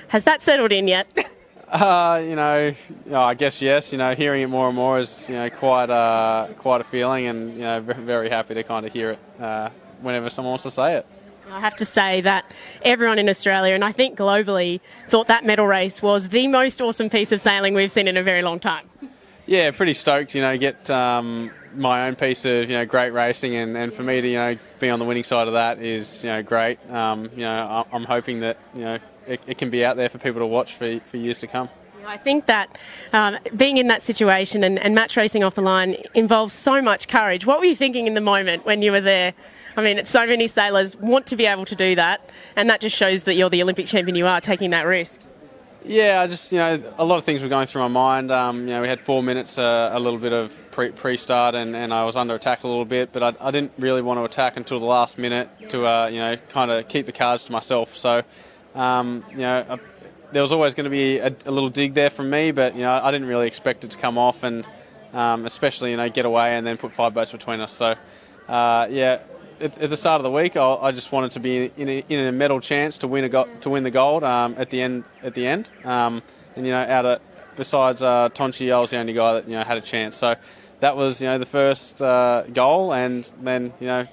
Has that settled in yet? Uh, you know, I guess yes. You know, hearing it more and more is you know quite a quite a feeling, and you know, very happy to kind of hear it uh, whenever someone wants to say it. I have to say that everyone in Australia, and I think globally, thought that medal race was the most awesome piece of sailing we've seen in a very long time. Yeah, pretty stoked. You know, get um, my own piece of you know great racing, and, and for me to you know be on the winning side of that is you know great. Um, you know, I'm hoping that you know it, it can be out there for people to watch for for years to come. I think that um, being in that situation and, and match racing off the line involves so much courage. What were you thinking in the moment when you were there? I mean, so many sailors want to be able to do that, and that just shows that you're the Olympic champion you are taking that risk. Yeah, I just you know a lot of things were going through my mind. Um, you know, we had four minutes, uh, a little bit of pre pre start, and, and I was under attack a little bit, but I, I didn't really want to attack until the last minute to uh, you know kind of keep the cards to myself. So um, you know. I, there was always going to be a, a, little dig there from me, but you know I didn't really expect it to come off, and um, especially you know get away and then put five boats between us. So uh, yeah, at, at, the start of the week, I, I just wanted to be in a, in a, medal chance to win a go, to win the gold um, at the end. At the end, um, and you know, out of besides uh, Tonči, I was the only guy that you know had a chance. So that was you know the first uh, goal, and then you know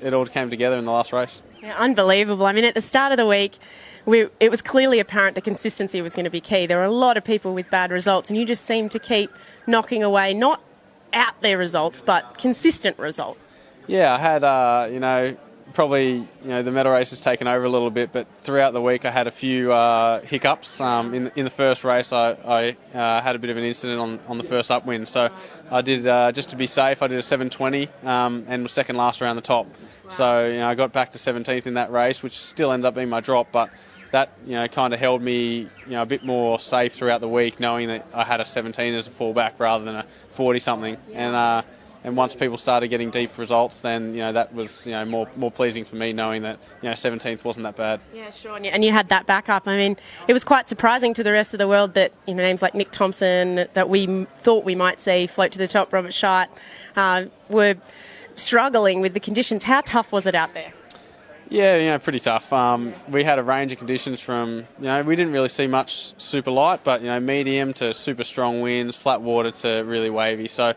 it all came together in the last race. Yeah, unbelievable. I mean, at the start of the week, we, it was clearly apparent the consistency was going to be key. There were a lot of people with bad results, and you just seemed to keep knocking away not out their results, but consistent results. Yeah, I had, uh, you know, probably, you know, the medal race has taken over a little bit, but throughout the week I had a few uh, hiccups. Um, in, the, in the first race, I, I uh, had a bit of an incident on, on the first upwind, so I did, uh, just to be safe, I did a 720 um, and was second last around the top. So, you know, I got back to 17th in that race, which still ended up being my drop, but that, you know, kind of held me, you know, a bit more safe throughout the week, knowing that I had a 17 as a fallback rather than a 40 something. And, uh, and once people started getting deep results, then you know that was you know more more pleasing for me, knowing that you know 17th wasn't that bad. Yeah, sure. And you had that backup. I mean, it was quite surprising to the rest of the world that you know names like Nick Thompson that we thought we might see float to the top, Robert Scheidt, uh, were struggling with the conditions. How tough was it out there? Yeah, you know, pretty tough. Um, we had a range of conditions from, you know, we didn't really see much super light, but, you know, medium to super strong winds, flat water to really wavy. So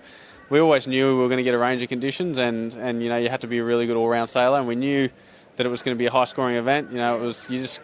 we always knew we were going to get a range of conditions, and, and you know you had to be a really good all-round sailor, and we knew that it was going to be a high-scoring event. You know, it was you just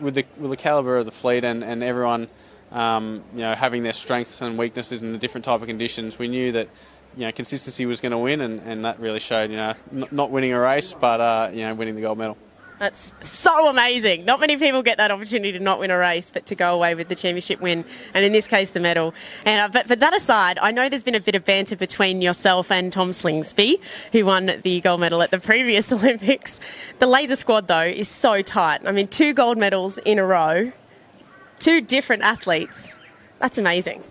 with the with the caliber of the fleet and and everyone, um, you know, having their strengths and weaknesses in the different type of conditions, we knew that you know consistency was going to win, and, and that really showed. You know, not winning a race, but uh, you know winning the gold medal. That's so amazing. Not many people get that opportunity to not win a race, but to go away with the championship win, and in this case, the medal. And uh, but, but that aside, I know there's been a bit of banter between yourself and Tom Slingsby, who won the gold medal at the previous Olympics. The laser squad, though, is so tight. I mean, two gold medals in a row, two different athletes. That's amazing.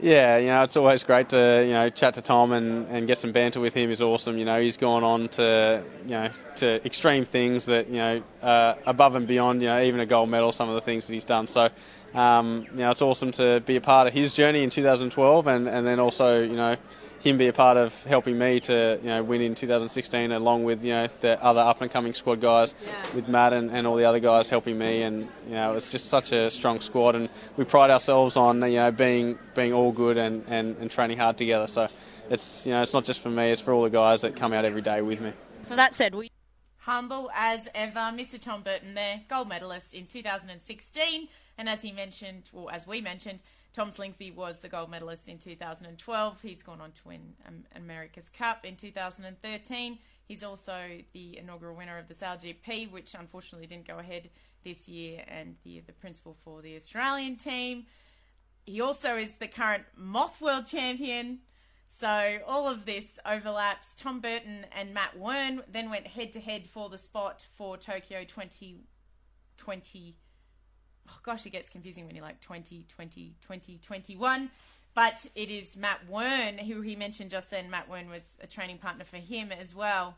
Yeah, you know, it's always great to you know chat to Tom and, and get some banter with him. is awesome. You know, he's gone on to you know to extreme things that you know uh, above and beyond. You know, even a gold medal. Some of the things that he's done. So, um, you know, it's awesome to be a part of his journey in 2012, and, and then also you know him be a part of helping me to you know win in 2016, along with you know the other up and coming squad guys, yeah. with Matt and, and all the other guys helping me, and you know it's just such a strong squad, and we pride ourselves on you know being being all good and, and, and training hard together. So it's you know it's not just for me, it's for all the guys that come out every day with me. So that said, we humble as ever, Mr. Tom Burton there, gold medalist in 2016, and as he mentioned, or as we mentioned Tom Slingsby was the gold medalist in 2012. He's gone on to win America's Cup in 2013. He's also the inaugural winner of the Sail GP, which unfortunately didn't go ahead this year, and the, the principal for the Australian team. He also is the current Moth World Champion. So all of this overlaps. Tom Burton and Matt Wearn then went head to head for the spot for Tokyo 2020 oh gosh, it gets confusing when you're like 20, 20, 20, 21. But it is Matt Wearn, who he mentioned just then. Matt Wearn was a training partner for him as well.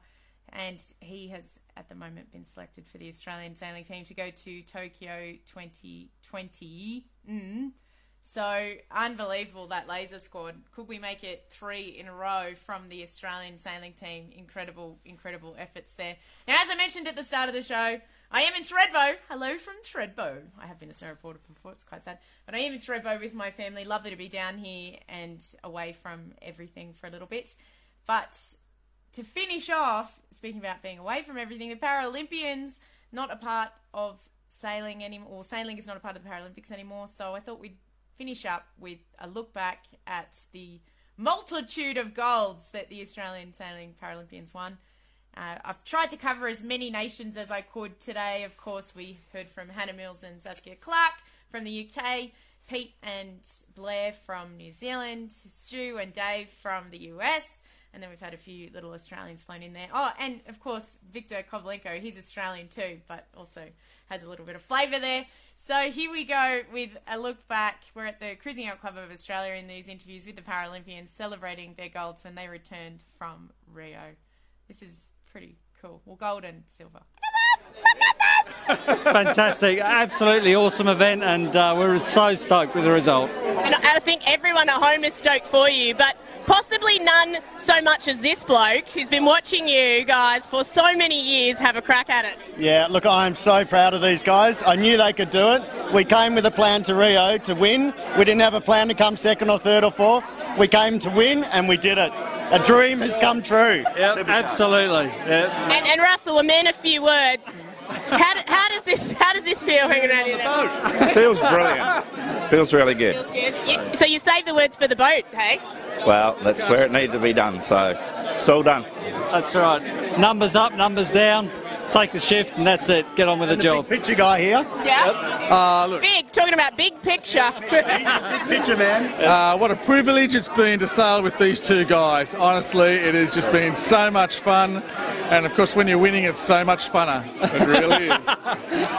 And he has, at the moment, been selected for the Australian sailing team to go to Tokyo 2020. Mm. So unbelievable that laser squad. Could we make it three in a row from the Australian sailing team? Incredible, incredible efforts there. Now, as I mentioned at the start of the show, I am in Thredbo. Hello from Thredbo. I have been a snow reporter before. It's quite sad, but I am in Thredbo with my family. Lovely to be down here and away from everything for a little bit. But to finish off, speaking about being away from everything, the Paralympians not a part of sailing anymore. Or sailing is not a part of the Paralympics anymore. So I thought we'd finish up with a look back at the multitude of golds that the Australian sailing Paralympians won. Uh, I've tried to cover as many nations as I could today. Of course, we heard from Hannah Mills and Saskia Clark from the UK, Pete and Blair from New Zealand, Stu and Dave from the US, and then we've had a few little Australians flown in there. Oh, and of course, Victor Kovalenko, he's Australian too, but also has a little bit of flavour there. So here we go with a look back. We're at the Cruising Yacht Club of Australia in these interviews with the Paralympians celebrating their golds when they returned from Rio. This is pretty cool. Well, gold and silver. Look at this Fantastic, absolutely awesome event, and uh, we're so stoked with the result. And I think everyone at home is stoked for you, but possibly none so much as this bloke who's been watching you guys for so many years have a crack at it. Yeah, look, I'm so proud of these guys. I knew they could do it. We came with a plan to Rio to win. We didn't have a plan to come second or third or fourth. We came to win, and we did it a dream has come true. Yep, absolutely. Yep. And, and Russell, a man of few words. How, do, how does this how does this feel hanging around here? Now? Feels brilliant. Feels really good. Feels good. You, so you saved the words for the boat, hey? Well, that's where it needed to be done. So it's all done. That's right. Numbers up, numbers down take the shift, and that's it. Get on with and the, job. picture guy here. Yeah. Yep. Uh, look. Big, talking about big picture. big picture, man. Uh, what a privilege it's been to sail with these two guys. Honestly, it has just been so much fun. And of course, when you're winning, it's so much funner. It really is.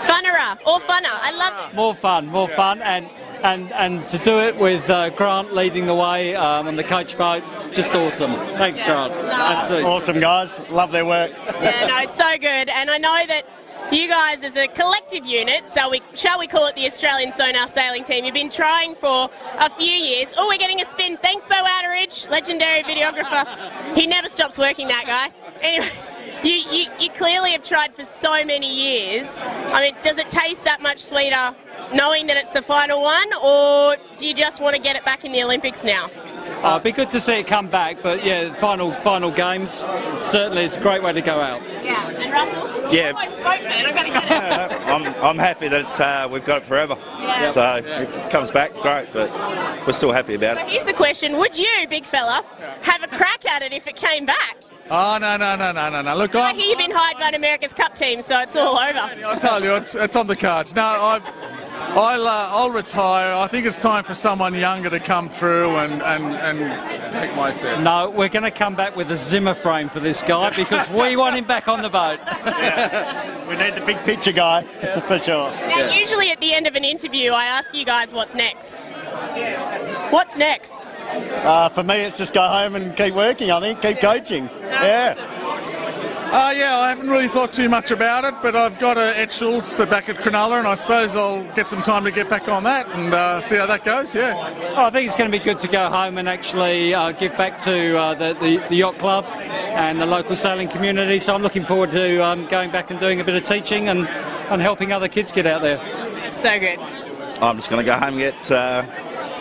Funnerer or funner. I love it. More fun, more yeah. fun, and and and to do it with uh, Grant leading the way um, on the coach boat, just awesome. Thanks, Grant. No. Awesome, guys. Love their work. Yeah, no, it's so good, and I know that. You guys, as a collective unit, so we shall we call it the Australian Sonar Sailing Team? You've been trying for a few years. Oh, we're getting a spin. Thanks, Beau Outteridge, legendary videographer. He never stops working, that guy. Anyway, you, you, you clearly have tried for so many years. I mean, does it taste that much sweeter knowing that it's the final one, or do you just want to get it back in the Olympics now? Uh, it'd be good to see it come back, but yeah, final final games certainly is a great way to go out. Yeah, and Russell. Yeah. Spoke, man. I gotta I'm, I'm happy that it's uh, we've got it forever. Yeah. So if it comes back, great, but we're still happy about so it. Here's the question: Would you, big fella, have a crack at it if it came back? Oh, no, no, no, no, no, no. Look, I I'm, hear you've been hired by an America's Cup team, so it's all over. I tell you, it's, it's on the cards. No, I, I'll, uh, I'll retire. I think it's time for someone younger to come through and, and, and take my steps. No, we're going to come back with a Zimmer frame for this guy because we want him back on the boat. We need the big picture guy, for sure. Now, usually at the end of an interview, I ask you guys what's next. What's next? Uh, for me, it's just go home and keep working, I think, keep coaching. Yeah. Uh, yeah, I haven't really thought too much about it, but I've got a Etchells back at Cronulla, and I suppose I'll get some time to get back on that and uh, see how that goes. Yeah. Oh, I think it's going to be good to go home and actually uh, give back to uh, the, the, the yacht club and the local sailing community. So I'm looking forward to um, going back and doing a bit of teaching and, and helping other kids get out there. So good. I'm just going to go home and get uh,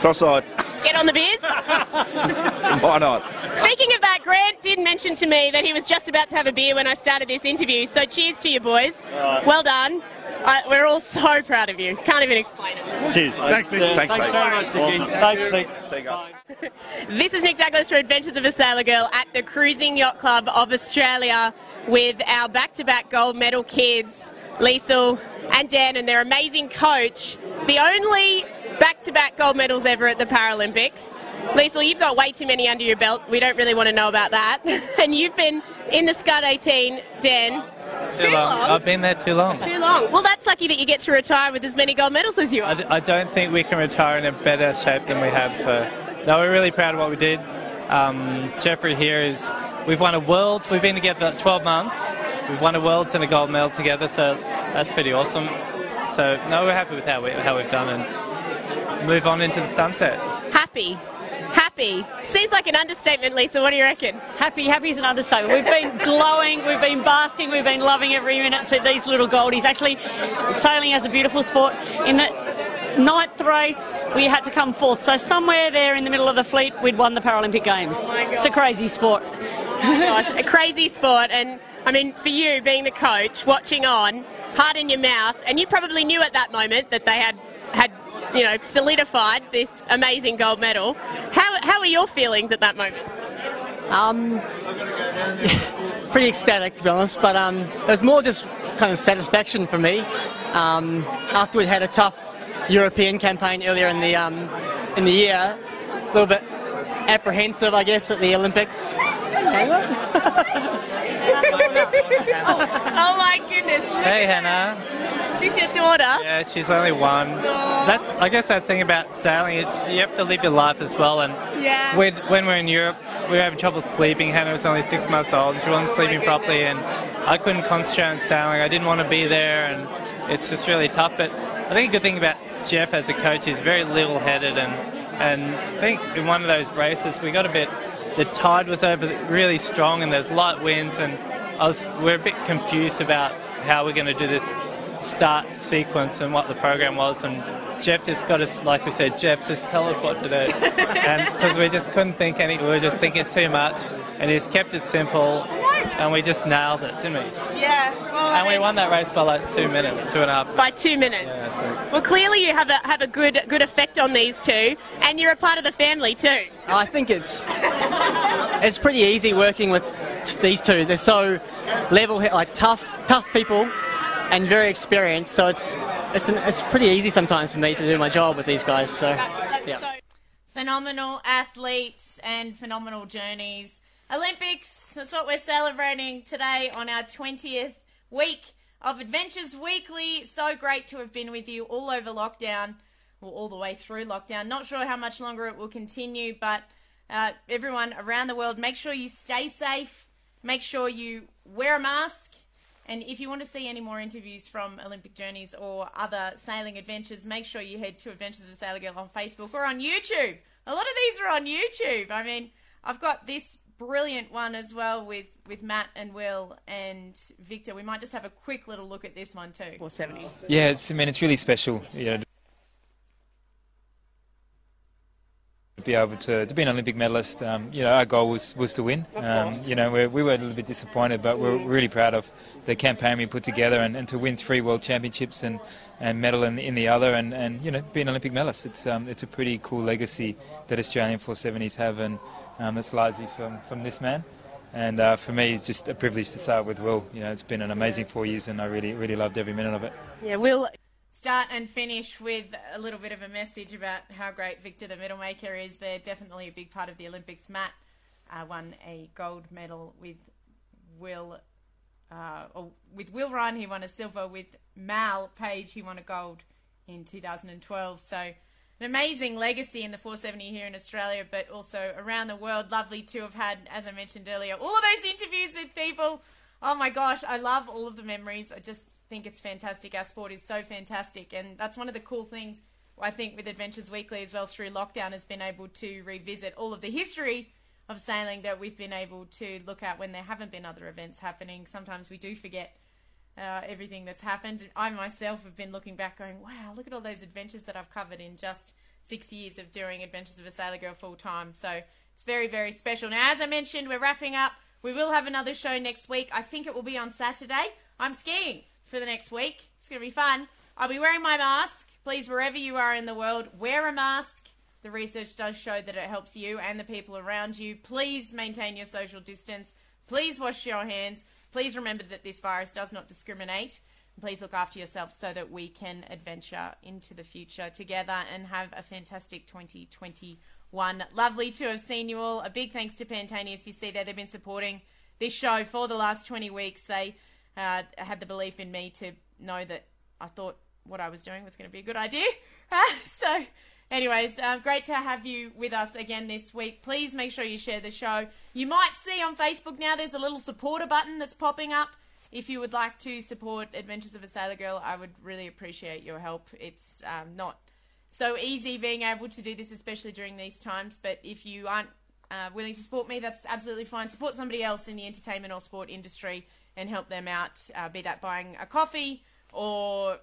cross-eyed. Get on the beers. Why not? Speaking of that, Grant did mention to me that he was just about to have a beer when I started this interview. So cheers to you, boys. Well done. I, we're all so proud of you. Can't even explain it. Cheers. Thanks, Nic. Thanks, Thanks, very much, Nicky. Awesome. Thanks, Nic. Take care. This is Nic Douglass for Adventures of a Sailor Girl at the Cruising Yacht Club of Australia with our back-to-back gold medal kids, Liesl and Dan, and their amazing coach. The only back-to-back gold medals ever at the Paralympics. Liesl, you've got way too many under your belt. We don't really want to know about that. and you've been in the SKUD 18, Dan. Too long. I've been there too long. Too long. Well, that's lucky that you get to retire with as many gold medals as you I, are. d- I don't think we can retire in a better shape than we have. So, no, we're really proud of what we did. Um, Jeffrey here is. We've won a worlds. We've been together 12 months. We've won a worlds and a gold medal together. So that's pretty awesome. So no, we're happy with how we how we've done and move on into the sunset. Happy. Happy. Seems like an understatement, Lisa. What do you reckon? Happy, happy is an understatement. We've been glowing, we've been basking, we've been loving every minute. So these little goldies, actually, sailing as a beautiful sport. In the ninth race, we had to come fourth. So somewhere there in the middle of the fleet, we'd won the Paralympic Games. Oh it's a crazy sport. Oh gosh, a crazy sport. And I mean, for you being the coach, watching on, heart in your mouth, and you probably knew at that moment that they had had you know solidified this amazing gold medal. How how are your feelings at that moment? Um, pretty ecstatic to be honest, but um, it was more just kind of satisfaction for me. Um, after we'd had a tough European campaign earlier in the um, in the year, a little bit apprehensive, I guess, at the Olympics. oh my goodness! Hey, Hannah. Is this your daughter? Yeah, she's only one. That's I guess that thing about sailing. It's you have to live your life as well. And Yeah. when when we're in Europe, we were having trouble sleeping. Hannah was only six months old, and she wasn't oh sleeping properly, and I couldn't concentrate on sailing. I didn't want to be there, and it's just really tough. But I think a good thing about Jeff as a coach is very level-headed, and and I think in one of those races we got a bit. The tide was over really strong, and there's light winds, and I was we're a bit confused about how we're going to do this start sequence and what the program was. And Jeff just got us, like we said, Jeff, just tell us what to do. and because we just couldn't think any, we were just thinking too much, and he's kept it simple, and we just nailed it, didn't we? Yeah. Well, And we won that race by like two minutes, two and a half. by two minutes. Yeah, so Well, clearly you have a have a good good effect on these two, and you're a part of the family too. I think it's it's pretty easy working with these two. They're so level, like tough, tough people, and very experienced. So it's it's an, it's pretty easy sometimes for me to do my job with these guys. So yeah. Phenomenal athletes and phenomenal journeys. Olympics, that's what we're celebrating today on our 20th week of Adventures Weekly. So great to have been with you all over lockdown, or all the way through lockdown. Not sure how much longer it will continue, but uh, everyone around the world, make sure you stay safe, make sure you wear a mask. And if you want to see any more interviews from Olympic Journeys or other sailing adventures, make sure you head to Adventures of a Sailor Girl on Facebook or on YouTube. A lot of these are on YouTube. I mean, I've got this brilliant one as well with, with Matt and Will and Victor. We might just have a quick little look at this one too. 470. Yeah, it's, I mean, it's really special, you know, be able to, to be an Olympic medalist. Um, you know, our goal was, was to win. Um, you know, we're, we were a little bit disappointed, but we're really proud of the campaign we put together and, and to win three world championships and, and medal in, in the other and, and, you know, be an Olympic medalist. It's, um, it's a pretty cool legacy that Australian 470s have, and um, it's largely from, from this man. And uh, for me, it's just a privilege to start with Will. You know, it's been an amazing four years, and I really, really loved every minute of it. Yeah, we'll start and finish with a little bit of a message about how great Victor the medalmaker is. They're definitely a big part of the Olympics. Matt uh, won a gold medal with Will, uh, or with Will Ryan. He won a silver with Mal Page. He won a gold in 2012. So an amazing legacy in the 470 here in Australia, but also around the world. Lovely to have had, as I mentioned earlier, all of those interviews with people Oh my gosh, I love all of the memories. I just think it's fantastic. Our sport is so fantastic, and that's one of the cool things I think with Adventures Weekly as well through lockdown has been able to revisit all of the history of sailing that we've been able to look at when there haven't been other events happening. Sometimes we do forget uh, everything that's happened. I myself have been looking back, going, "Wow, look at all those adventures that I've covered in just six years of doing Adventures of a Sailor Girl full time." So it's very, very special. Now, as I mentioned, we're wrapping up. We will have another show next week. I think it will be on Saturday. I'm skiing for the next week. It's going to be fun. I'll be wearing my mask. Please, wherever you are in the world, wear a mask. The research does show that it helps you and the people around you. Please maintain your social distance. Please wash your hands. Please remember that this virus does not discriminate. Please look after yourself so that we can adventure into the future together and have a fantastic 2020 one. Lovely to have seen you all. A big thanks to Pantaenius. You see there, they've been supporting this show for the last 20 weeks. They uh, had the belief in me to know that I thought what I was doing was going to be a good idea. So, anyways, uh, great to have you with us again this week. Please make sure you share the show. You might see on Facebook now there's a little supporter button that's popping up. If you would like to support Adventures of a Sailor Girl, I would really appreciate your help. It's um, not so easy being able to do this, especially during these times. But if you aren't uh, willing to support me, that's absolutely fine. Support somebody else in the entertainment or sport industry and help them out, uh, be that buying a coffee or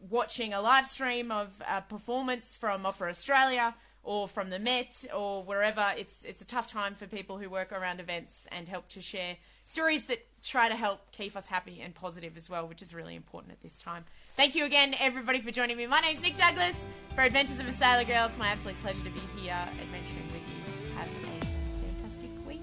watching a live stream of a performance from Opera Australia or from the Met or wherever. It's it's a tough time for people who work around events and help to share stories that try to help keep us happy and positive as well, which is really important at this time. Thank you again, everybody, for joining me. My name's Nic Douglass for Adventures of a Sailor Girl. It's my absolute pleasure to be here adventuring with you. Have a fantastic week.